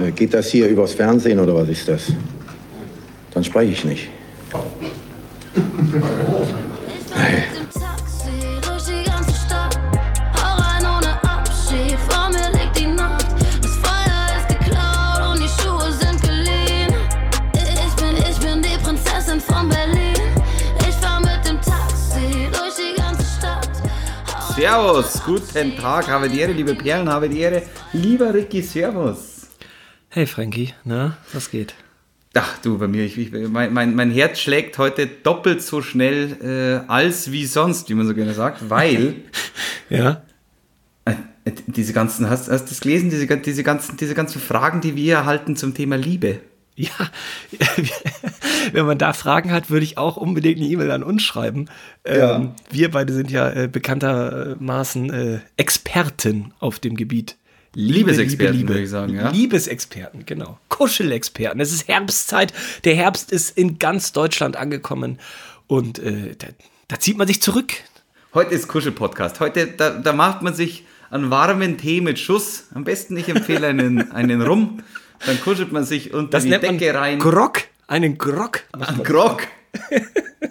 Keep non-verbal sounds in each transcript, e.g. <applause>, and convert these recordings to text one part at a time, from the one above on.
Äh, Geht das hier übers Fernsehen oder was ist das? Dann spreche ich nicht. Hau Servus, guten Tag, habe die Ehre, liebe Perlen, habe die Ehre. Lieber Ricky, Servus. Hey Frankie, na, was geht? Ach du, bei mir, ich, ich, mein, mein, mein Herz schlägt heute doppelt so schnell äh, als wie sonst, wie man so gerne sagt, weil <laughs> Ja? äh, diese ganzen, hast, hast du das gelesen, diese, diese, ganzen, diese ganzen Fragen, die wir erhalten zum Thema Liebe? Ja, <laughs> wenn man da Fragen hat, würde ich auch unbedingt eine E-Mail an uns schreiben. Ja. Ähm, wir beide sind ja äh, bekanntermaßen äh, Experten auf dem Gebiet. Liebe, Liebesexperten, würde ich sagen, ja. Liebesexperten, genau. Kuschelexperten. Es ist Herbstzeit. Der Herbst ist in ganz Deutschland angekommen. Und äh, da, da zieht man sich zurück. Heute ist Kuschel-Podcast. Heute, da, da macht man sich einen warmen Tee mit Schuss. Am besten, ich empfehle einen, <laughs> einen Rum. Dann kuschelt man sich unter Das die nennt Decke man rein. Grog. Einen Grog. Ein Grog.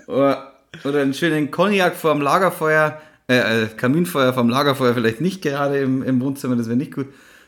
oder, <laughs> oder einen schönen Cognac vorm Lagerfeuer, äh, äh, Kaminfeuer vom Lagerfeuer vielleicht nicht gerade im, im Wohnzimmer, das wäre nicht gut.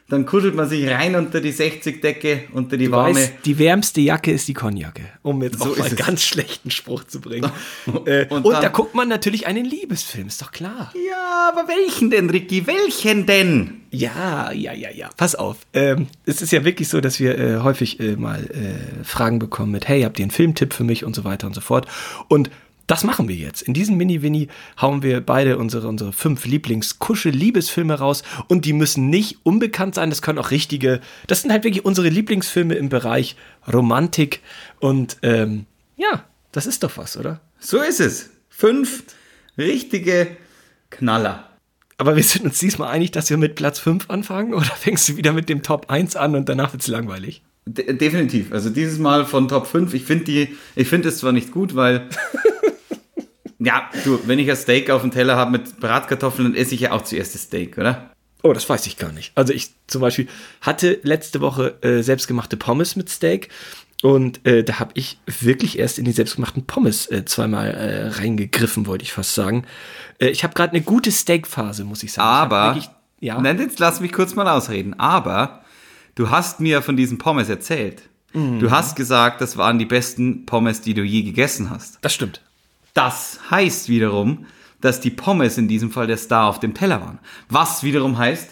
Dann kuschelt man sich rein unter die 60-Decke, unter die Du warme. weißt, die wärmste Jacke ist die Cognacke, um jetzt So auch einen ganz schlechten Spruch zu bringen. <laughs> äh, Und und dann- da guckt man natürlich einen Liebesfilm, ist doch klar. Ja, aber welchen denn, Ricky? Welchen denn? Ja, ja, ja, ja. Pass auf. Ähm, es ist ja wirklich so, dass wir äh, häufig äh, mal äh, Fragen bekommen mit, hey, habt ihr einen Filmtipp für mich und so weiter und so fort. Und das machen wir jetzt. In diesem Mini-Winnie hauen wir beide unsere, unsere fünf Lieblings-Kuschel-Liebesfilme raus und die müssen nicht unbekannt sein. Das können auch richtige, das sind halt wirklich unsere Lieblingsfilme im Bereich Romantik und ähm, ja, das ist doch was, oder? So ist es. Fünf richtige Knaller. Aber wir sind uns diesmal einig, dass wir mit Platz 5 anfangen oder fängst du wieder mit dem Top 1 an und danach wird's langweilig? De definitiv. Also dieses Mal von Top 5. Ich finde die, ich finde es zwar nicht gut, weil. <laughs> ja, du, wenn ich ein Steak auf dem Teller habe mit Bratkartoffeln, dann esse ich ja auch zuerst das Steak, oder? Oh, das weiß ich gar nicht. Also ich zum Beispiel hatte letzte Woche äh, selbstgemachte Pommes mit Steak und äh, da habe ich wirklich erst in die selbstgemachten Pommes äh, zweimal äh, reingegriffen, wollte ich fast sagen. Äh, ich habe gerade eine gute Steakphase, muss ich sagen. Ich Aber, wirklich- ja, nein, jetzt lass mich kurz mal ausreden. Aber du hast mir von diesen Pommes erzählt. Mhm. Du hast gesagt, das waren die besten Pommes, die du je gegessen hast. das stimmt. Das heißt wiederum, dass die Pommes in diesem Fall der Star auf dem Teller waren. Was wiederum heißt,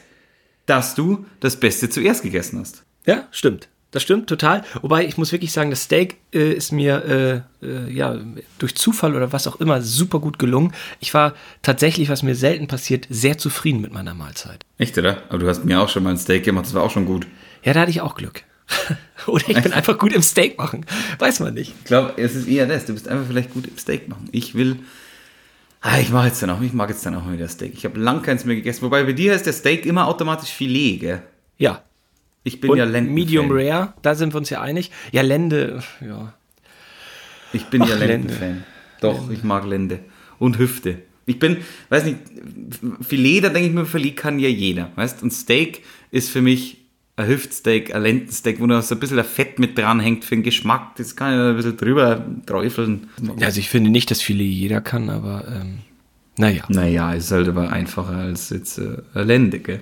dass du das Beste zuerst gegessen hast. Ja, stimmt. Das stimmt total. Wobei ich muss wirklich sagen, das Steak äh, ist mir äh, äh, ja durch Zufall oder was auch immer super gut gelungen. Ich war tatsächlich, was mir selten passiert, sehr zufrieden mit meiner Mahlzeit. Echt, oder? Aber du hast mir auch schon mal ein Steak gemacht, das war auch schon gut. Ja, da hatte ich auch Glück. <laughs> oder ich bin einfach gut im Steak machen. Weiß man nicht. Ich glaube, es ist eher das. Du bist einfach vielleicht gut im Steak machen. Ich will. Ah, ich mache jetzt dann auch. Ich mag jetzt dann auch mal wieder Steak. Ich habe lang keins mehr gegessen. Wobei bei dir heißt der Steak immer automatisch Filet, gell? Ja. Ich bin Und ja Lenden. Medium Rare, da sind wir uns ja einig. Ja, Lende, ja. Ich bin ja Ach, Lenden-Fan. Doch, ich mag Lende. Und Hüfte. Ich bin, weiß nicht, Filet, da denke ich mir, Filet kann ja jeder. Weißt Und Steak ist für mich ein Hüftsteak, ein Lendensteak, wo noch so ein bisschen Fett mit dran hängt für den Geschmack. Das kann ich ein bisschen drüber träufeln. Also ich finde nicht, dass Filet jeder kann, aber ähm, naja. Naja, ist halt aber einfacher als jetzt äh, eine Lende, gell?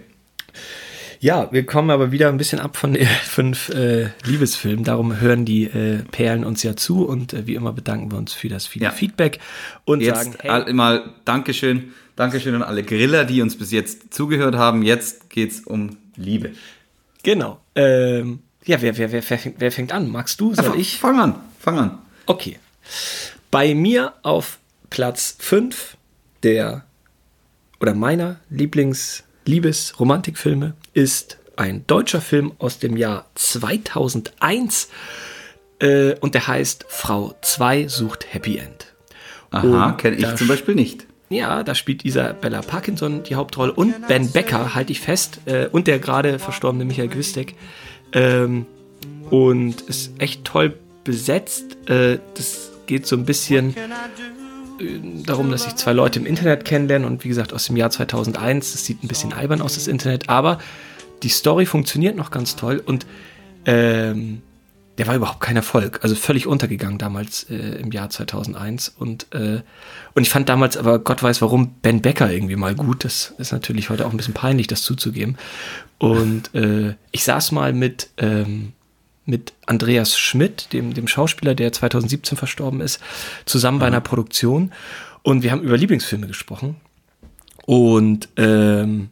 Ja, wir kommen aber wieder ein bisschen ab von den <laughs> fünf äh, Liebesfilmen. Darum hören die äh, Perlen uns ja zu und äh, wie immer bedanken wir uns für das viele Ja. Feedback und Jetzt sagen, hey, mal Dankeschön. Dankeschön an alle Griller, die uns bis jetzt zugehört haben. Jetzt geht's um Liebe. Genau. Ähm, ja, wer, wer, wer, wer, fängt, wer fängt an? Magst du? Soll Fang- ich? Fang an, fang an. Okay. Bei mir auf Platz 5 der oder meiner Lieblings-Liebes-Romantikfilme ist ein deutscher Film aus dem Jahr 2001 äh, und der heißt Frau 2 sucht Happy End. Aha, kenne ich zum Beispiel nicht. Ja, da spielt Isabella Parkinson die Hauptrolle und Ben Becker, halte ich fest, äh, und der gerade verstorbene Michael Gwistek. Ähm, und ist echt toll besetzt. Äh, das geht so ein bisschen äh, darum, dass sich zwei Leute im Internet kennenlernen und wie gesagt aus dem Jahr 2001. Das sieht ein bisschen albern aus, das Internet, aber die Story funktioniert noch ganz toll und Ähm, der war überhaupt kein Erfolg, also völlig untergegangen damals äh, im Jahr 2001 und äh, und ich fand damals aber Gott weiß warum Ben Becker irgendwie mal gut. Das ist natürlich heute auch ein bisschen peinlich, das zuzugeben. Und äh, ich saß mal mit ähm, mit Andreas Schmidt, dem, dem Schauspieler, der 2017 verstorben ist, zusammen bei einer Produktion. Und wir haben über Lieblingsfilme gesprochen. Und ähm,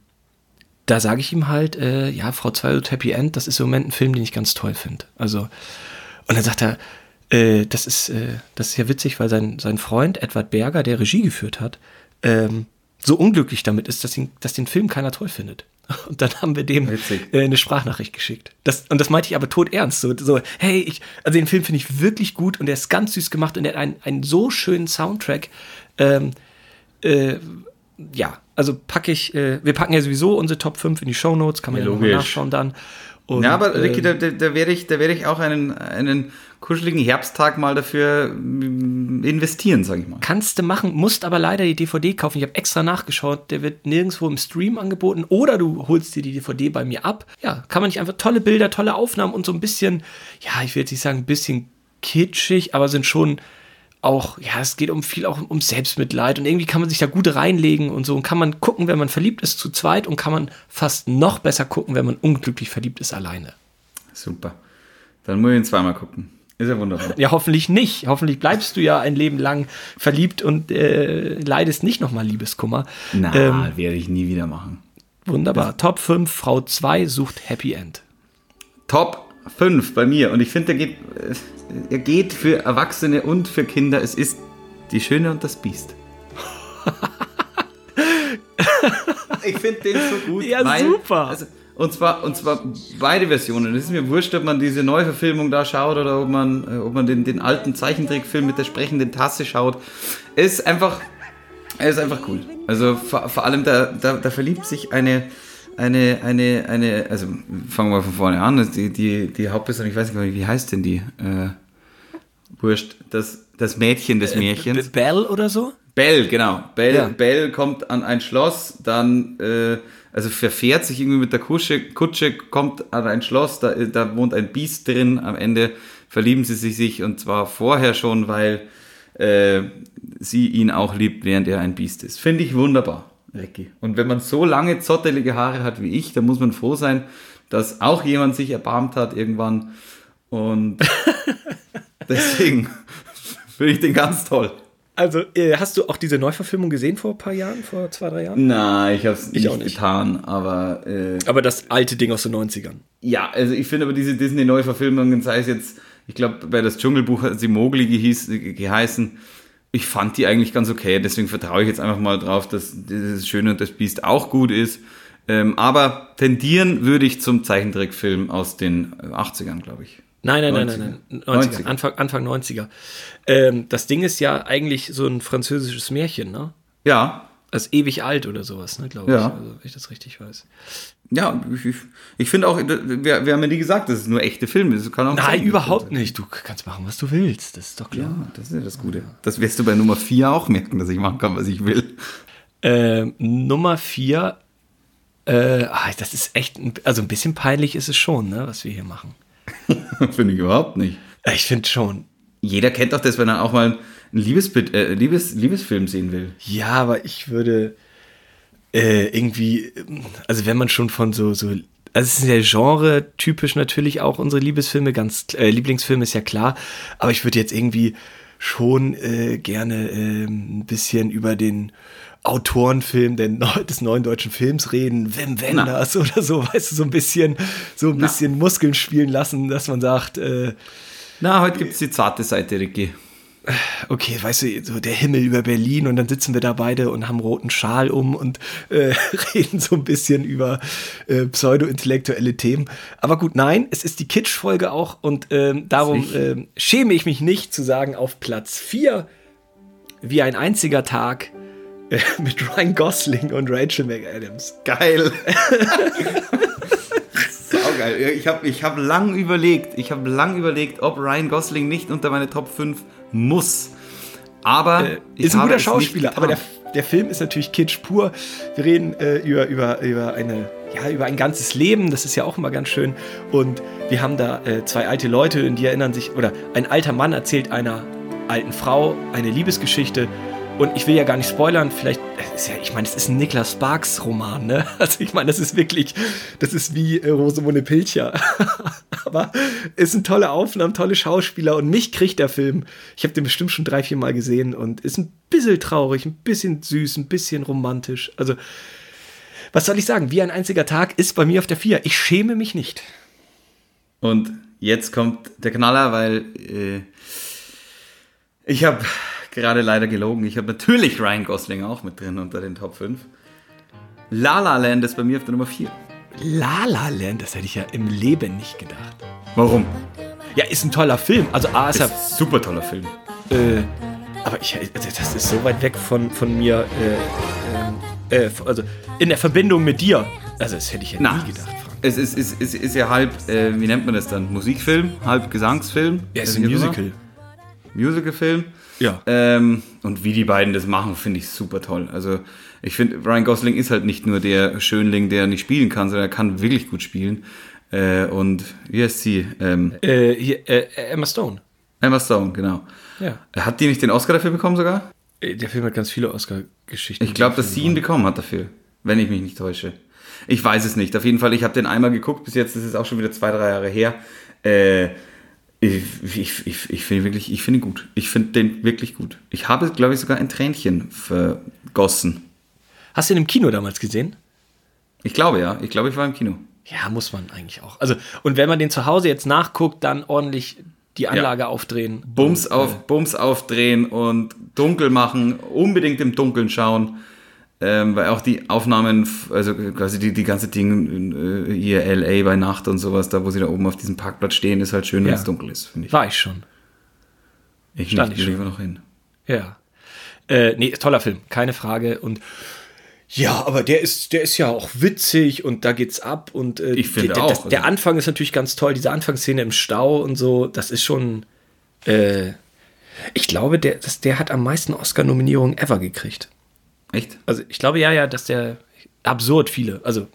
da sage ich ihm halt, äh, ja, Frau Zweihut Happy End, das ist im Moment ein Film, den ich ganz toll finde. Also, und dann sagt er, äh, das ist, äh, das ist ja witzig, weil sein, sein Freund Edward Berger, der Regie geführt hat, ähm, so unglücklich damit ist, dass, ihn, dass den Film keiner toll findet. <laughs> Und dann haben wir dem äh, eine Sprachnachricht geschickt. Das, und das meinte ich aber tot ernst. So, so hey, ich, also den Film finde ich wirklich gut und der ist ganz süß gemacht und der hat einen, einen so schönen Soundtrack. Ähm, äh, ja, also packe ich, äh, wir packen ja sowieso unsere Top 5 in die Show Notes, kann man ja, Ja, nochmal nachschauen dann. Und, ja, aber Ricky, ähm, da, da, da werde ich, da werde ich auch einen, einen kuscheligen Herbsttag mal dafür mm, investieren, sage ich mal. Kannst du machen, musst aber leider die DVD kaufen. Ich habe extra nachgeschaut, der wird nirgendwo im Stream angeboten oder du holst dir die DVD bei mir ab. Ja, kann man nicht einfach tolle Bilder, tolle Aufnahmen und so ein bisschen, ja, ich will jetzt nicht sagen ein bisschen kitschig, aber sind schon auch, ja, es geht um viel auch um Selbstmitleid und irgendwie kann man sich da gut reinlegen und so und kann man gucken, wenn man verliebt ist zu zweit und kann man fast noch besser gucken, wenn man unglücklich verliebt ist alleine. Super. Dann muss ich ihn zweimal gucken. Ist ja wunderbar. Ja, hoffentlich nicht. Hoffentlich bleibst du ja ein Leben lang verliebt und äh, leidest nicht nochmal Liebeskummer. Na, Ähm, werde ich nie wieder machen. Wunderbar. Top 5, Frau 2 sucht Happy End. Top 5 bei mir. Und ich finde, der geht, er geht für Erwachsene und für Kinder. Es ist Die Schöne und das Biest. <laughs> ich finde den so gut. Ja, super. Also, und zwar, und zwar beide Versionen. Es ist mir wurscht, ob man diese Neuverfilmung da schaut oder ob man, ob man den, den alten Zeichentrickfilm mit der sprechenden Tasse schaut. Es ist einfach, es ist einfach cool. Also vor, vor allem, da, da, da verliebt sich eine, eine, eine, eine, also fangen wir von vorne an. Die, die, die Hauptperson, ich weiß nicht wie heißt denn die? Äh, wurscht. Das, das Mädchen des Märchens. Bell oder so? Bell, genau. Bell, Ja. Bell kommt an ein Schloss, dann äh, also verfährt sich irgendwie mit der Kutsche, Kutsche kommt an ein Schloss, da, da wohnt ein Biest drin. Am Ende verlieben sie sich und zwar vorher schon, weil äh, sie ihn auch liebt, während er ein Biest ist. Finde ich wunderbar, Ricky. Und wenn man so lange zottelige Haare hat wie ich, dann muss man froh sein, dass auch jemand sich erbarmt hat irgendwann. Und <laughs> deswegen finde ich den ganz toll. Also, äh, hast du auch diese Neuverfilmung gesehen vor ein paar Jahren, vor zwei, drei Jahren? Nein, ich habe es nicht, nicht. getan, aber äh, Aber das alte Ding aus den 90ern. ja, also ich finde aber diese Disney-Neuverfilmungen, sei es jetzt, ich glaube, bei das Dschungelbuch hat sie Mowgli gehieß, geheißen, ich fand die eigentlich ganz okay, deswegen vertraue ich jetzt einfach mal drauf, dass dieses Schöne und das Biest auch gut ist. Ähm, aber tendieren würde ich zum Zeichentrickfilm aus den äh, 80ern, glaube ich. Nein, nein, nein, nein, nein. 90er. 90er. Anfang, Anfang 90er. Ähm, das Ding ist ja eigentlich so ein französisches Märchen, ne? Ja, Das ist ewig alt oder sowas, ne, glaube Ja. ich. Also, wenn ich das richtig weiß. ja, ich, ich, ich finde auch, wir, wir haben ja nie gesagt, dass es nur echte Filme ist. Kann auch Nein, überhaupt sein. nicht. Du kannst machen, was du willst. Das ist doch klar. Ja, das ist ja das Gute. Das wirst du bei Nummer 4 auch merken, dass ich machen kann, was ich will. Ähm, Nummer vier. Äh, ah, das ist echt, also ein bisschen peinlich ist es schon, ne, was wir hier machen. <laughs> Finde ich überhaupt nicht. Ich finde schon. Jeder kennt doch das, wenn er auch mal einen Liebesbild, äh, Liebes, Liebesfilm sehen will. Ja, aber ich würde äh, irgendwie, also wenn man schon von so, so, also es ist ja Genre typisch natürlich auch unsere Liebesfilme, ganz, äh, Lieblingsfilme ist ja klar, aber ich würde jetzt irgendwie schon äh, gerne ähm, ein bisschen über den Autorenfilm der, neu- des neuen deutschen Films reden, Wim Wenders oder so, weißt du, so ein bisschen, so ein bisschen Muskeln spielen lassen, dass man sagt, äh, Na, heute gibt es die zarte Seite, Ricky. Okay, weißt du, so der Himmel über Berlin und dann sitzen wir da beide und haben roten Schal um und äh, <laughs> reden so ein bisschen über äh, pseudo-intellektuelle Themen. Aber gut, nein, es ist die Kitsch-Folge auch und ähm, darum ähm, schäme ich mich nicht zu sagen, auf Platz 4 wie ein einziger Tag äh, <laughs> mit Ryan Gosling und Rachel McAdams. Geil. <laughs> Saugeil. Ich habe ich hab lang überlegt, ich habe lang überlegt, ob Ryan Gosling nicht unter meine Top 5 muss. Aber Äh, ist ein guter Schauspieler, aber der, der Film ist natürlich Kitsch pur. Wir reden äh, über, über, über eine ja, über ein ganzes Leben. Das ist ja auch immer ganz schön. Und wir haben da äh, zwei alte Leute, und die erinnern sich, oder ein alter Mann erzählt einer alten Frau eine Liebesgeschichte. Und ich will ja gar nicht spoilern, vielleicht, ist ja, ich meine, es ist ein Niklas Sparks Roman, ne? <laughs> Also ich meine, das ist wirklich, das ist wie äh, Rosamunde Pilcher. <laughs> Aber es sind tolle Aufnahmen, tolle Schauspieler und mich kriegt der Film. Ich habe den bestimmt schon drei, vier Mal gesehen und ist ein bisschen traurig, ein bisschen süß, ein bisschen romantisch. Also, was soll ich sagen? Wie ein einziger Tag ist bei mir auf der Vier. Ich schäme mich nicht. Und jetzt kommt der Knaller, weil äh, ich habe gerade leider gelogen. Ich habe natürlich Ryan Gosling auch mit drin unter den Top 5. La La Land ist bei mir auf der Nummer 4. La La Land, das hätte ich ja im Leben nicht gedacht. Warum? Ja, ist ein toller Film. Also A ist Ist super toller Film. Äh, aber ich, also das ist so weit weg von, von mir, äh, ähm, äh, also in der Verbindung mit dir. Also das hätte ich ja Na, nie gedacht, Frank. es ist, ist, ist, ist ja halb, äh, wie nennt man das dann? Musikfilm, halb Gesangsfilm. Ja, ist Weiß ein? Musical. Musicalfilm. Ja. Ähm, und wie die beiden das machen, finde ich super toll. Also ich finde, Ryan Gosling ist halt nicht nur der Schönling, der nicht spielen kann, sondern er kann wirklich gut spielen. Äh, und wie heißt sie? Ähm, Äh, äh, Emma Stone. Emma Stone, genau. Ja. Hat die nicht den Oscar dafür bekommen sogar? Äh, Der Film hat ganz viele Oscar-Geschichten. Ich glaube, dass sie ihn bekommen hat dafür, wenn ich mich nicht täusche. Ich weiß es nicht. Auf jeden Fall, ich habe den einmal geguckt, bis jetzt, das ist auch schon wieder zwei, drei Jahre her. Äh, ich ich, ich, ich finde wirklich, ich finde ihn gut. Ich finde den wirklich gut. Ich habe, glaube ich, sogar ein Tränchen vergossen. Hast du ihn im Kino damals gesehen? Ich glaube ja. Ich glaube, ich war im Kino. Ja, muss man eigentlich auch. Also, und wenn man den zu Hause jetzt nachguckt, dann ordentlich die Anlage aufdrehen. Bums, Und, äh, auf, Bums aufdrehen und dunkel machen, unbedingt im Dunkeln schauen. Ähm, weil auch die Aufnahmen, also quasi die, die ganze Ding, äh, hier LA bei Nacht und sowas, da wo sie da oben auf diesem Parkplatz stehen, ist halt schön, wenn Ja. es dunkel ist, finde ich. War ich schon. Ich stand nicht, ich schon. lieber noch hin. Ja. Äh, nee, toller Film, keine Frage. Und ja, aber der ist, der ist ja auch witzig und da geht's ab. Und äh, Ich finde der, auch, das- Der also- Anfang ist natürlich ganz toll, diese Anfangsszene im Stau und so, das ist schon. Äh, ich glaube, der, das, der hat am meisten Oscar-Nominierungen ever gekriegt. Echt? Also ich glaube ja, ja, dass der absurd viele, also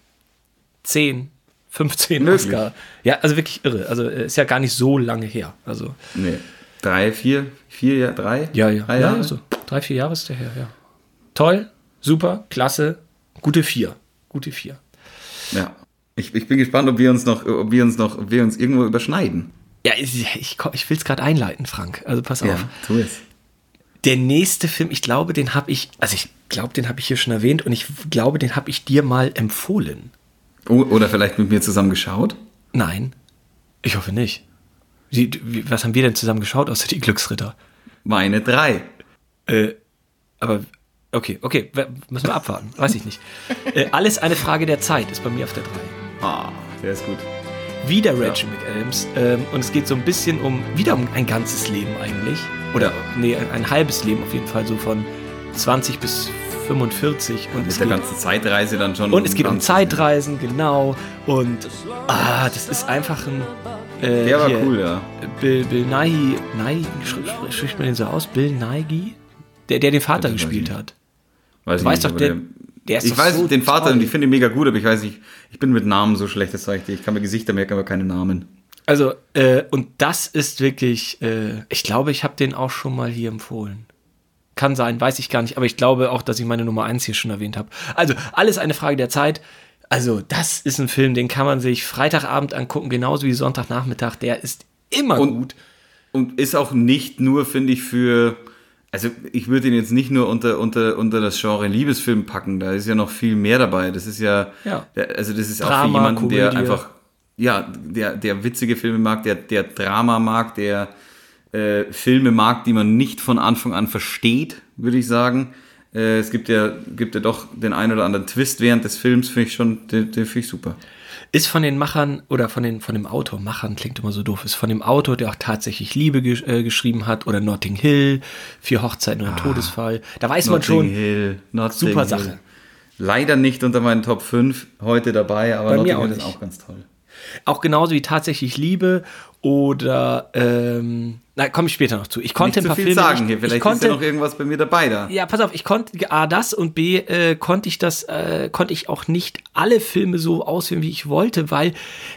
10, 15 Möglich. Oscar. Ja, also wirklich irre. Also äh, ist ja gar nicht so lange her. Also Nee. Drei, vier, vier, ja, drei? ja, ja, Drei ja, Jahre? so drei, vier Jahre ist der her, ja. Toll, super, klasse, gute vier, gute vier. Ja. Ich, ich bin gespannt, ob wir uns noch, ob wir uns noch, ob wir uns irgendwo überschneiden. Ja, ich, ich, ich will es gerade einleiten, Frank. Also pass auf. tu es. Der nächste Film, ich glaube, den habe ich, also ich glaube, den habe ich hier schon erwähnt und ich glaube, den habe ich dir mal empfohlen. Oh, oder vielleicht mit mir zusammen geschaut? Nein, ich hoffe nicht. Wie, was haben wir denn zusammen geschaut, außer die Glücksritter? Meine drei. Äh, aber okay, okay, müssen wir abwarten. Weiß ich nicht. <laughs> Äh, alles eine Frage der Zeit ist bei mir auf der 3. Ah, der ist gut. Wieder Reggie McAdams. Ähm, und es geht so ein bisschen um, wieder um ein ganzes Leben eigentlich. Oder, nee, ein, ein halbes Leben auf jeden Fall, so von 20 bis 45. Und es Mit der geht, ganzen Zeitreise dann schon. und es geht um Zeitreisen, genau. Und ah, das ist einfach ein. Äh, Der war hier, cool, ja. Bill, Bill Nighy, Nighy spricht man den so aus? Bill Nighy? Der, der den Vater gespielt hat. Weiß Du weißt nicht, doch, der- der ist ich doch weiß so den Vater toll. und ich finde ihn mega gut, aber ich weiß nicht, ich bin mit Namen so schlecht, das sag ich dir. Ich kann mir Gesichter merken, aber keine Namen. Also, äh, und das ist wirklich, äh, ich glaube, ich habe den auch schon mal hier empfohlen. Kann sein, weiß ich gar nicht, aber ich glaube auch, dass ich meine Nummer 1 hier schon erwähnt habe. Also, alles eine Frage der Zeit. Also, das ist ein Film, den kann man sich Freitagabend angucken, genauso wie Sonntagnachmittag. Der ist immer Und- gut. Und ist auch nicht nur, finde ich, für. Also, ich würde ihn jetzt nicht nur unter, unter, unter das Genre Liebesfilm packen, da ist ja noch viel mehr dabei. Das ist ja. Ja. der- Also, das ist auch Drama, für jemanden, der Komödie. einfach. Ja, der, der witzige Filme mag, der, der Drama mag, der äh, Filme mag, die man nicht von Anfang an versteht, würde ich sagen. Äh, es gibt ja, gibt ja doch den einen oder anderen Twist während des Films, finde ich schon, den, den finde ich super. Ist von den Machern oder von, den, von dem Autor, Machern klingt immer so doof, ist von dem Autor, der auch tatsächlich Liebe gesch äh, geschrieben hat oder Notting Hill, Vier Hochzeiten und ein Todesfall. Da weiß man Ah. Notting schon, Hill, Notting super Hill. Sache. Leider nicht unter meinen Top 5 heute dabei, aber Bei Notting Hill ist auch ganz toll. Auch genauso wie tatsächlich Liebe oder ähm, Na, komme ich später noch zu. Ich konnte Nicht ein zu paar viel Filme sagen hier. ich Vielleicht konnte, ist ja noch irgendwas bei mir dabei da. Ja, pass auf, ich konnte A das und B äh, konnte ich das äh, konnte ich auch nicht alle Filme so auswählen, wie ich wollte, weil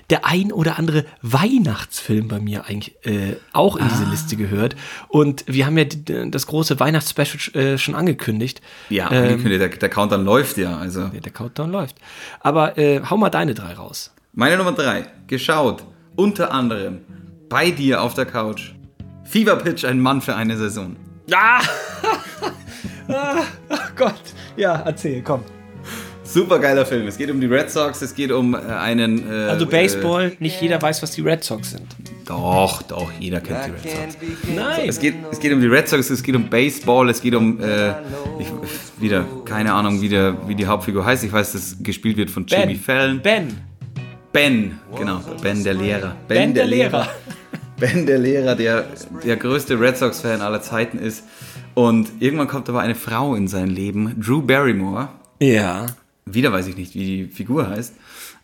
der ein oder andere Weihnachtsfilm bei mir eigentlich äh, auch in Ah. diese Liste gehört und wir haben ja die, das große Weihnachtsspecial äh, schon angekündigt. Ja, Ähm, angekündigt, der, der Countdown läuft ja. Also ja, der Countdown läuft. Aber äh, hau mal deine drei raus. Meine Nummer drei, geschaut, unter anderem bei dir auf der Couch. Fever Pitch, ein Mann für eine Saison. Ah! <laughs> ah! Oh Gott. Ja, erzähl, komm. Super geiler Film. Es geht um die Red Sox, es geht um äh, einen. Äh, Also Baseball, nicht jeder weiß, was die Red Sox sind. Äh, doch, doch, jeder kennt die Red Sox. Nein. Es geht, es geht um die Red Sox, es geht um Baseball, es geht um, äh, ich, wieder, keine Ahnung, wie, der, wie die Hauptfigur heißt. Ich weiß, dass gespielt wird von Jimmy Fallon. Ben. Ben, genau, Ben der Lehrer. Ben der Lehrer. <laughs> Ben der Lehrer, der der größte Red Sox-Fan aller Zeiten ist. Und irgendwann kommt aber eine Frau in sein Leben, Drew Barrymore. Ja. Wieder weiß ich nicht, wie die Figur heißt.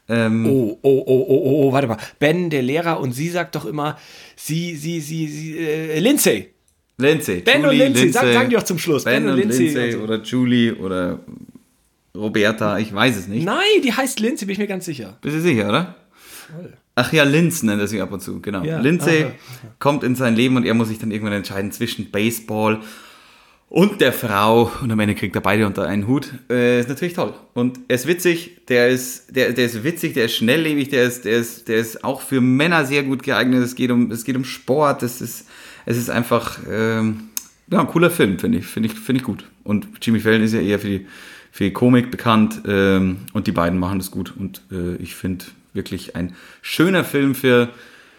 Ähm, Oh, oh, oh, oh, oh, oh, warte mal. Ben, der Lehrer, und sie sagt doch immer, sie, sie, sie, sie, äh, Lindsay. Lindsay. Ben und Lindsay, sag- sagen die doch zum Schluss. Ben, Ben und und Lindsay Lindsay, und so. oder Julie oder Roberta, ich weiß es nicht. Nein, die heißt Lindsay, bin ich mir ganz sicher. Bist du sicher, oder? Ach ja, Linz nennt er sich ab und zu, genau. Ja, Lindsay aha. kommt in sein Leben und er muss sich dann irgendwann entscheiden zwischen Baseball und der Frau und am Ende kriegt er beide unter einen Hut. Äh, ist natürlich toll. Und er ist witzig, der ist, der, der ist witzig, der ist schnelllebig, der ist, der ist, der ist auch für Männer sehr gut geeignet. Es geht um, es geht um Sport, es ist, es ist einfach, ähm, ja, ein cooler Film, finde ich, finde ich, finde ich gut. Und Jimmy Fallon ist ja eher für die, für Komik bekannt ähm, und die beiden machen das gut. Und äh, ich finde wirklich ein schöner Film für,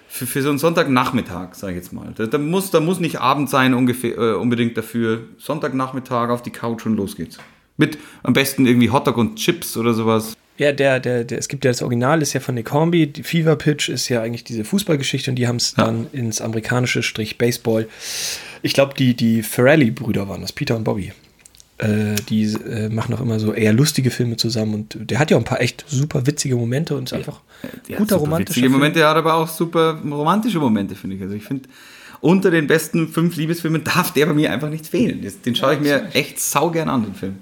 für, für so einen Sonntagnachmittag, sage ich jetzt mal. Da, da, muss, da muss nicht Abend sein ungefähr, äh, unbedingt dafür. Sonntagnachmittag auf die Couch und los geht's. Mit am besten irgendwie Hotdog und Chips oder sowas. Ja, der, der, der, es gibt ja das Original, ist ja von Nick Hornby. Die Fever Pitch ist ja eigentlich diese Fußballgeschichte und die haben es Ja. dann ins amerikanische Strich Baseball. Ich glaube, die, die Ferrelli-Brüder waren das, Peter und Bobby. Äh, die äh, machen auch immer so eher lustige Filme zusammen und der hat ja auch ein paar echt super witzige Momente und ist einfach hat guter romantischer witzige Film. Momente, hat aber auch super romantische Momente, finde ich. Also ich finde, unter den besten fünf Liebesfilmen <laughs> darf der bei mir einfach nicht fehlen. Den schaue ich mir echt saugern an, den Film.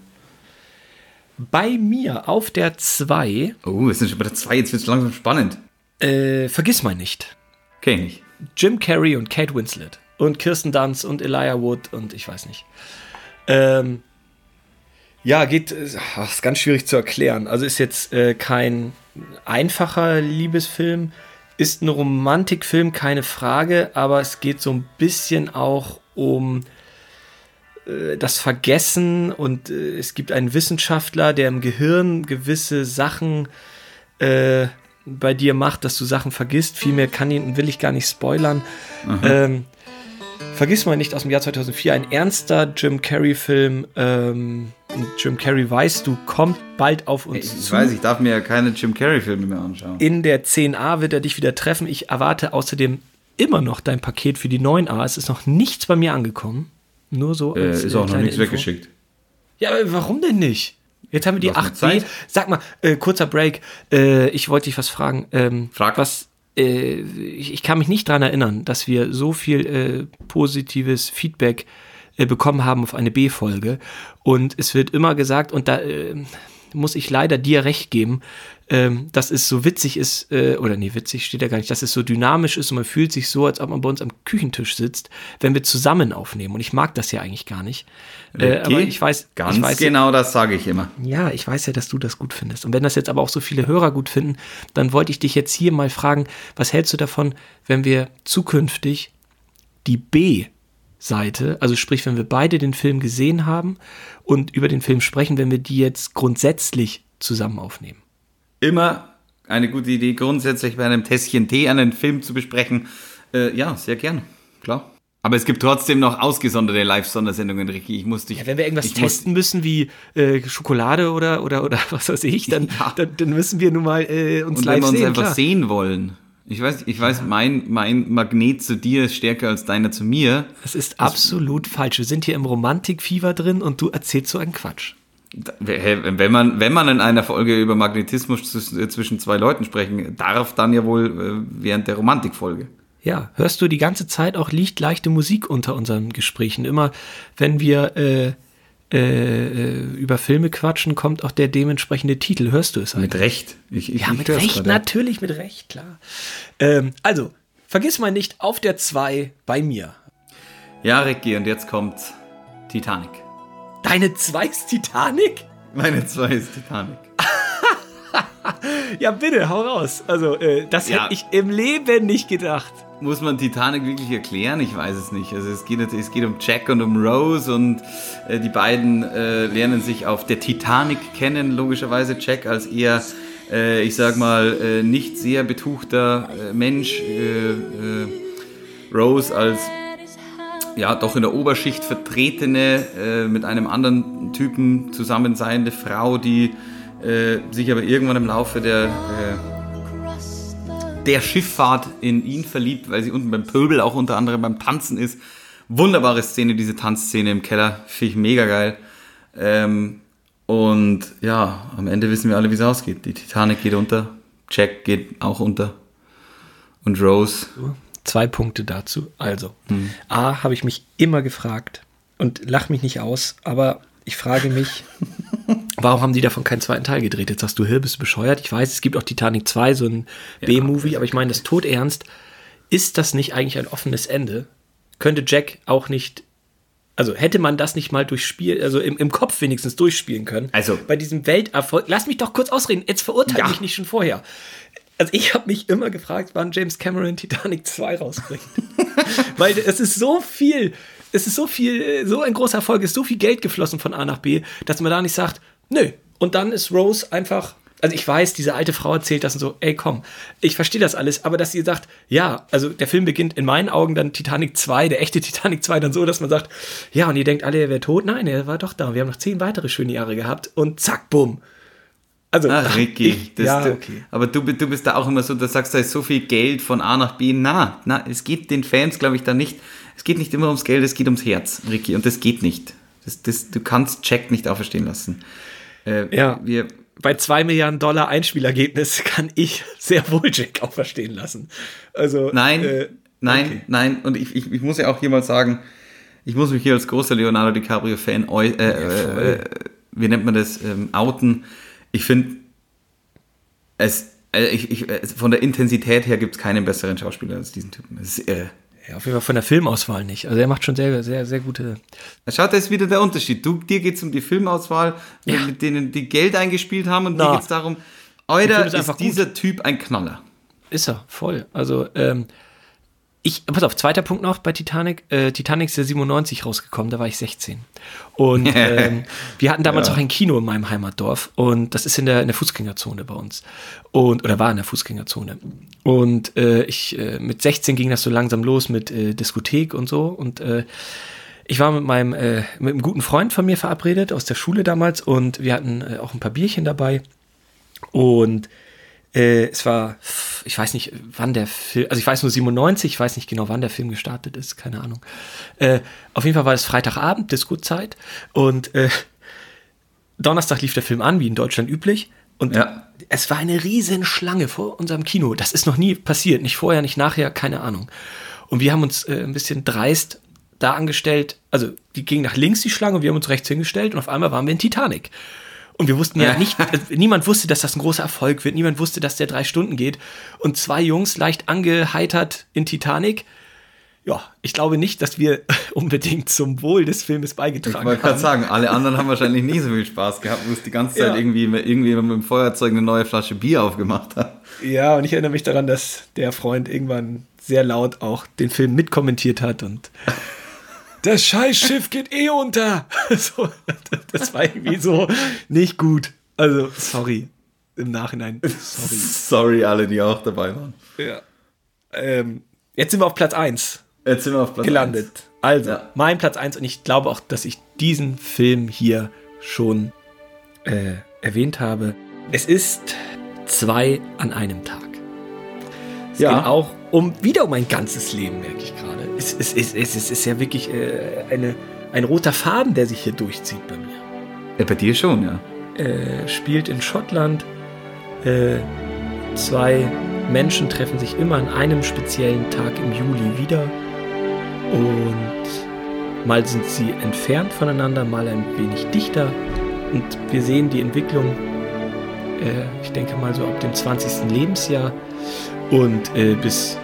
Bei mir auf der 2, Oh, es sind schon bei der zwei, jetzt wird es langsam spannend. äh, vergiss mal nicht, Kenn ich nicht. Jim Carrey und Kate Winslet und Kirsten Dunst und Elijah Wood und ich weiß nicht. Ähm, ja, geht, ach, ist ganz schwierig zu erklären. Also ist jetzt äh, kein einfacher Liebesfilm, ist ein Romantikfilm, keine Frage, aber es geht so ein bisschen auch um äh, das Vergessen und äh, es gibt einen Wissenschaftler, der im Gehirn gewisse Sachen äh, bei dir macht, dass du Sachen vergisst. Viel mehr kann ihn, will ich gar nicht spoilern. Ähm, Vergiss mal nicht aus dem Jahr 2004, ein ernster Jim Carrey-Film. Ähm, Jim Carrey, weißt du, kommt bald auf uns Ich zu. weiß, ich darf mir ja keine Jim Carrey-Filme mehr anschauen. In der 10a wird er dich wieder treffen. Ich erwarte außerdem immer noch dein Paket für die 9a. Es ist noch nichts bei mir angekommen. Nur so. Äh, ist äh, auch noch kleine nichts Info. weggeschickt. Ja, aber warum denn nicht? Jetzt haben wir die Du hast 8b. noch Zeit. Sag mal, äh, kurzer Break. Äh, ich wollte dich was fragen. Ähm, Frag. Was, äh, ich, kann mich nicht daran erinnern, dass wir so viel äh, positives Feedback äh, bekommen haben auf eine B-Folge. Und es wird immer gesagt, und da äh, muss ich leider dir recht geben, ähm, dass es so witzig ist, äh, oder nee, witzig steht ja gar nicht, dass es so dynamisch ist und man fühlt sich so, als ob man bei uns am Küchentisch sitzt, wenn wir zusammen aufnehmen. Und ich mag das ja eigentlich gar nicht. Äh, aber ich weiß, Ganz ich weiß, genau das sage ich immer. ja, ich weiß ja, dass du das gut findest. Und wenn das jetzt aber auch so viele Hörer gut finden, dann wollte ich dich jetzt hier mal fragen, was hältst du davon, wenn wir zukünftig die B-Seite, also sprich, wenn wir beide den Film gesehen haben und über den Film sprechen, wenn wir die jetzt grundsätzlich zusammen aufnehmen? Immer eine gute Idee, grundsätzlich bei einem Tässchen Tee einen Film zu besprechen. Äh, ja, sehr gerne, klar. Aber es gibt trotzdem noch ausgesonderte Live-Sondersendungen, Ricky. Ich muss dich. Ja, wenn wir irgendwas testen müssen wie äh, Schokolade oder, oder, oder <laughs> was weiß ich, dann, Ja. dann, dann müssen wir nun mal äh, uns Und live wenn wir uns sehen. einfach klar. sehen wollen. Ich weiß, ich weiß, mein, mein Magnet zu dir ist stärker als deiner zu mir. Das ist absolut falsch. Wir sind hier im Romantikfieber drin und du erzählst so einen Quatsch. Wenn man, wenn man in einer Folge über Magnetismus zwisch- zwischen zwei Leuten sprechen darf, dann ja wohl äh, während der Romantikfolge. ja, hörst du die ganze Zeit auch liegt leichte Musik unter unseren Gesprächen. Immer wenn wir äh, äh, über Filme quatschen, kommt auch der dementsprechende Titel. Hörst du es Mit Recht. Ich, ich, Ja, mit Recht, natürlich mit Recht, klar. Ähm, also, vergiss mal nicht, auf der 2 bei mir. Ja, Ricky, und jetzt kommt Titanic. Deine 2 ist Titanic? Meine zwei ist Titanic. <laughs> Ja, bitte, hau raus. Also, äh, das Ja. hätte ich im Leben nicht gedacht. Muss man Titanic wirklich erklären? Ich weiß es nicht. Also es geht, es geht um Jack und um Rose und äh, die beiden äh, lernen sich auf der Titanic kennen, logischerweise. Jack als eher, äh, ich sag mal, äh, nicht sehr betuchter äh, Mensch. Rose als ja doch in der Oberschicht vertretene, äh, mit einem anderen Typen zusammen seiende Frau, die äh, sich aber irgendwann im Laufe der äh, der Schifffahrt in ihn verliebt, weil sie unten beim Pöbel auch unter anderem beim Tanzen ist. Wunderbare Szene, diese Tanzszene im Keller. Finde ich mega geil. Ähm, und ja, am Ende wissen wir alle, wie es ausgeht. Die Titanic geht unter, Jack geht auch unter. Und Rose. Zwei Punkte dazu. Also, Hm. A, habe ich mich immer gefragt und lach mich nicht aus, aber ich frage mich, <laughs> warum haben die davon keinen zweiten Teil gedreht? Jetzt sagst du, Hill, bist du bescheuert? Ich weiß, es gibt auch Titanic 2, so ein B-Movie, aber ich meine das todernst. Ist das nicht eigentlich ein offenes Ende? Könnte Jack auch nicht, also hätte man das nicht mal durchspielen, also im, im Kopf wenigstens durchspielen können? Also- bei diesem Welterfolg, lass mich doch kurz ausreden, jetzt verurteile Ja. mich nicht schon vorher. Also ich habe mich immer gefragt, wann James Cameron Titanic 2 rausbringt. <laughs> Weil es ist so viel, es ist so viel, so ein großer Erfolg, ist so viel Geld geflossen von A nach B, dass man da nicht sagt, nö. Und dann ist Rose einfach, also ich weiß, diese alte Frau erzählt das und so, ey komm, ich verstehe das alles, aber dass sie sagt, ja, also der Film beginnt in meinen Augen dann Titanic 2, der echte Titanic 2 dann so, dass man sagt, ja, und ihr denkt alle, er wäre tot. Nein, er war doch da. Wir haben noch zehn weitere schöne Jahre gehabt und zack, bumm. Also, Ah, Ricky. ich, das, ja, du- okay. Aber du, du bist da auch immer so, da sagst du, da ist so viel Geld von A nach B. Na, na, es geht den Fans, glaube ich, da nicht. Es geht nicht immer ums Geld, es geht ums Herz, Ricky. Und das geht nicht. Das, das, du kannst Jack nicht auferstehen lassen. Äh, Ja. Wir, bei 2 Milliarden Dollar Einspielergebnis <laughs> kann ich sehr wohl Jack auch verstehen lassen. Also, Nein, äh, nein, okay. nein. Und ich, ich, ich muss ja auch hier mal sagen, ich muss mich hier als großer Leonardo DiCaprio-Fan, eu- äh, äh, äh, wie nennt man das, ähm, outen. Ich finde, es, äh, ich, ich, äh, von der Intensität her gibt es keinen besseren Schauspieler als diesen Typen. Das ist irre. Ja, auf jeden Fall von der Filmauswahl nicht. Also er macht schon sehr, sehr, sehr gute. Schaut, da ist wieder der Unterschied. Du, dir geht es um die Filmauswahl, Ja. mit denen die Geld eingespielt haben und Na. dir geht es darum, Euer ist ist, einfach gut. dieser Typ ein Knaller. Ist er, voll. Also, ähm, ich, pass auf, zweiter Punkt noch bei Titanic. Äh, Titanic ist ja 97 rausgekommen, da war ich 16. Und <laughs> ähm, wir hatten damals Ja. auch ein Kino in meinem Heimatdorf und das ist in der, in der Fußgängerzone bei uns. Und, oder war in der Fußgängerzone. Und äh, ich, äh, mit 16 ging das so langsam los mit äh, Diskothek und so. Und äh, ich war mit meinem, äh, mit einem guten Freund von mir verabredet aus der Schule damals und wir hatten auch ein paar Bierchen dabei. Und äh, es war, ich weiß nicht, wann der Film, also ich weiß nur 97, ich weiß nicht genau, wann der Film gestartet ist, keine Ahnung. Äh, auf jeden Fall war es Freitagabend, Disco-Zeit und äh, Donnerstag lief der Film an, wie in Deutschland üblich. Und Ja. es war eine riesen Schlange vor unserem Kino. Das ist noch nie passiert, nicht vorher, nicht nachher, keine Ahnung. Und wir haben uns äh, ein bisschen dreist da angestellt, also die ging nach links die Schlange und wir haben uns rechts hingestellt und auf einmal waren wir in Titanic. Und wir wussten ja nicht, äh, niemand wusste, dass das ein großer Erfolg wird, niemand wusste, dass der drei Stunden geht. Und zwei Jungs leicht angeheitert in Titanic. Ja, ich glaube nicht, dass wir <laughs> unbedingt zum Wohl des Filmes Ich beigetragen wollte gerade haben. sagen, alle anderen haben wahrscheinlich nie so viel Spaß gehabt, wo es die ganze Zeit Ja. irgendwie, irgendwie mit dem Feuerzeug eine neue Flasche Bier aufgemacht hat. Ja, und ich erinnere mich daran, dass der Freund irgendwann sehr laut auch den Film mitkommentiert hat und das Scheißschiff geht eh unter. <laughs> So, das war irgendwie so nicht gut. Also, sorry. Im Nachhinein. Sorry. Sorry, alle, die auch dabei waren. Ja. Ähm, jetzt sind wir auf Platz 1 Jetzt sind wir auf Platz gelandet. eins. Also, Ja. mein Platz 1 und ich glaube auch, dass ich diesen Film hier schon äh, erwähnt habe. Es ist zwei an einem Tag. Es Ja. geht auch um wieder um mein ganzes Leben, merke ich gerade. Es, es, es, es, ist ja wirklich äh, eine, ein roter Faden, der sich hier durchzieht bei mir. Ja, bei dir schon, ja. Äh, spielt in Schottland. Äh, zwei Menschen treffen sich immer an einem speziellen Tag im Juli wieder und mal sind sie entfernt voneinander, mal ein wenig dichter und wir sehen die Entwicklung, äh, ich denke mal so ab dem 20. Lebensjahr und äh, bis,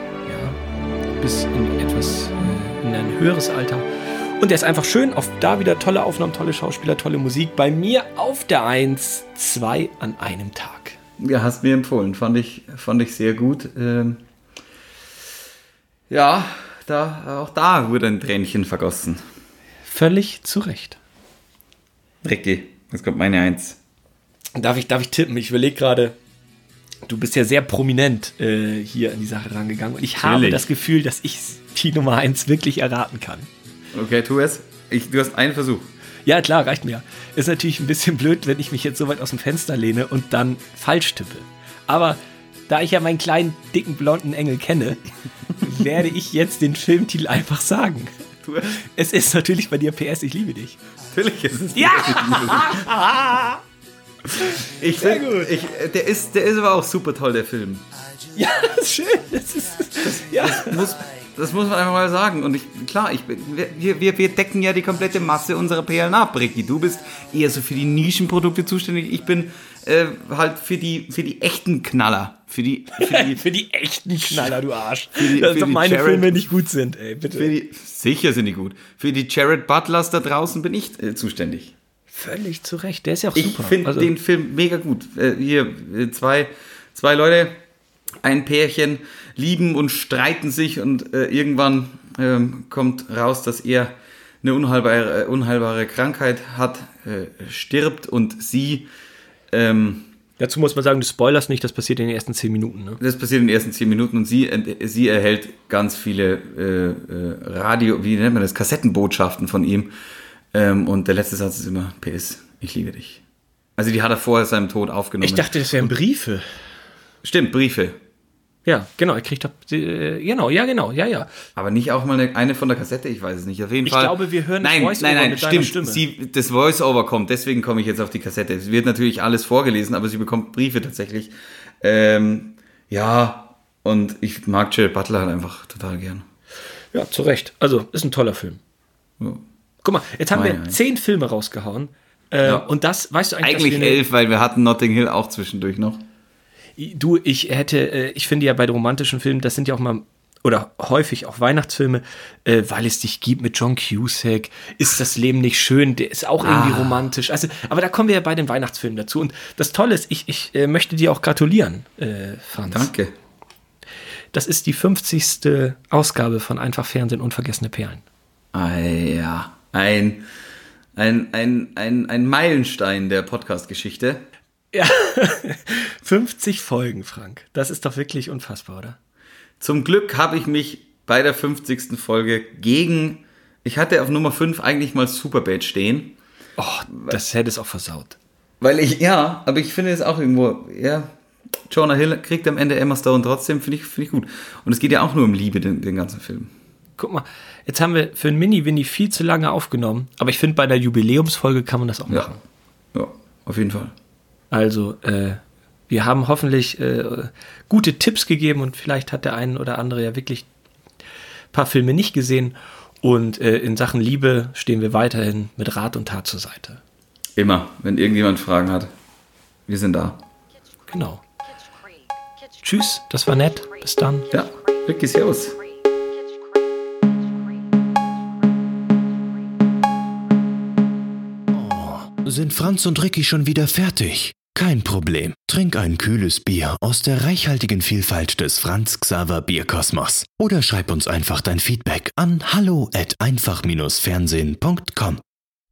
bis in etwas, äh, in ein höheres Alter. Und der ist einfach schön, auf, da wieder tolle Aufnahmen, tolle Schauspieler, tolle Musik. Bei mir auf der 1, zwei an einem Tag. Ja, hast mir empfohlen. Fand ich, fand ich sehr gut. Ähm, ja, da, auch da wurde ein Tränchen vergossen. Völlig zu Recht. Ricky, jetzt kommt meine Eins. Darf ich, darf ich tippen? Ich überlege gerade, du bist ja sehr prominent äh, hier an die Sache rangegangen und ich habe Natürlich. das Gefühl, dass ich die Nummer 1 wirklich erraten kann. Okay, tu es. Ich, du hast einen Versuch. Ja, klar, reicht mir. Ist natürlich ein bisschen blöd, wenn ich mich jetzt so weit aus dem Fenster lehne und dann falsch tippe. Aber da ich ja meinen kleinen, dicken, blonden Engel kenne, <laughs> werde ich jetzt den Filmtitel einfach sagen. Es ist natürlich bei dir PS, ich liebe dich. Natürlich ist es. Ja! <laughs> Ich Sehr find- gut. Ich, der, ist, der ist aber auch super toll, der Film. Ja, <laughs> das ist schön. Das ist, ja. Muss, das muss man einfach mal sagen. Und ich, klar, ich, wir, wir, wir decken ja die komplette Masse unserer Perlen ab, Ricky. Du bist eher so für die Nischenprodukte zuständig. Ich bin äh, halt für die, für die echten Knaller. Für die, für die, <laughs> Für die echten Knaller, du Arsch. die- Dass für doch meine Jared- Filme nicht gut sind, ey, bitte. für die, sicher sind die gut. Für die Jared Butlers da draußen bin ich äh, zuständig. Völlig zu Recht. Der ist ja auch Ich super. finde Also, den Film mega gut. Äh, hier, äh, zwei, zwei Leute, ein Pärchen, lieben und streiten sich und äh, irgendwann ähm, kommt raus, dass er eine unheilbare, äh, unheilbare Krankheit hat, äh, stirbt und sie, ähm, Dazu muss man sagen, du spoilerst nicht, das passiert in den ersten zehn Minuten. Ne? das passiert in den ersten zehn Minuten und sie, sie erhält ganz viele Radio, wie nennt man das, Kassettenbotschaften von ihm. Ähm, und der letzte Satz ist immer, PS, ich liebe dich. Also die hat er vorher seinem Tod aufgenommen. Ich dachte, das wären Briefe. Stimmt, Briefe. Ja, genau, er kriegt äh, genau, ja, genau, ja, ja. Aber nicht auch mal eine, eine von der Kassette, ich weiß es nicht. Auf jeden Ich Fall. glaube, wir hören das nein, Voice-Over nein, nein, mit stimmt. Stimme. Sie, das Voice-Over kommt, deswegen komme ich jetzt auf die Kassette. Es wird natürlich alles vorgelesen, aber sie bekommt Briefe tatsächlich. Ähm, ja, und ich mag Jared Butler halt einfach total gern. Ja, zu Recht. Also, ist ein toller Film. Ja. Guck mal, jetzt haben Meine wir zehn Filme rausgehauen. Äh, Ja. Und das, weißt du eigentlich, Eigentlich elf, weil wir hatten Notting Hill auch zwischendurch noch. Du, ich hätte, äh, ich finde ja bei den romantischen Filmen, das sind ja auch mal, oder häufig auch Weihnachtsfilme, äh, weil es dich gibt mit John Cusack, ist das Leben nicht schön, der ist auch irgendwie Ah. romantisch. Also, aber da kommen wir ja bei den Weihnachtsfilmen dazu. Und das Tolle ist, ich, ich äh, möchte dir auch gratulieren, äh, Franz. Danke. Das ist die 50. Ausgabe von Einfach Fernsehen Unvergessene Perlen. Ah, ja, ein, ein, ein, ein, ein Meilenstein der Podcast-Geschichte. Ja, <laughs> 50 Folgen, Frank. Das ist doch wirklich unfassbar, oder? Zum Glück habe ich mich bei der 50. Folge gegen, ich hatte auf Nummer 5 eigentlich mal Superbad stehen, Oh, das hätte es auch versaut. weil ich, ja, aber ich finde es auch irgendwo, ja, Jonah Hill kriegt am Ende Emma Stone trotzdem, finde ich, finde ich gut. Und es geht ja auch nur um Liebe, den, den ganzen Film. Guck mal, jetzt haben wir für ein Mini-Winnie viel zu lange aufgenommen, aber ich finde, bei der Jubiläumsfolge kann man das auch Ja, machen. ja, auf jeden Fall. Also, äh, wir haben hoffentlich äh, gute Tipps gegeben und vielleicht hat der eine oder andere ja wirklich ein paar Filme nicht gesehen. Und äh, in Sachen Liebe stehen wir weiterhin mit Rat und Tat zur Seite. Immer, wenn irgendjemand Fragen hat, wir sind da. Genau. Tschüss, das war nett. Bis dann. Ja, Ricky, servus. Sind Franz und Ricky schon wieder fertig? Kein Problem. Trink ein kühles Bier aus der reichhaltigen Vielfalt des Franz Xaver Bierkosmos. Oder schreib uns einfach dein Feedback an hallo einfach-fernsehen.com.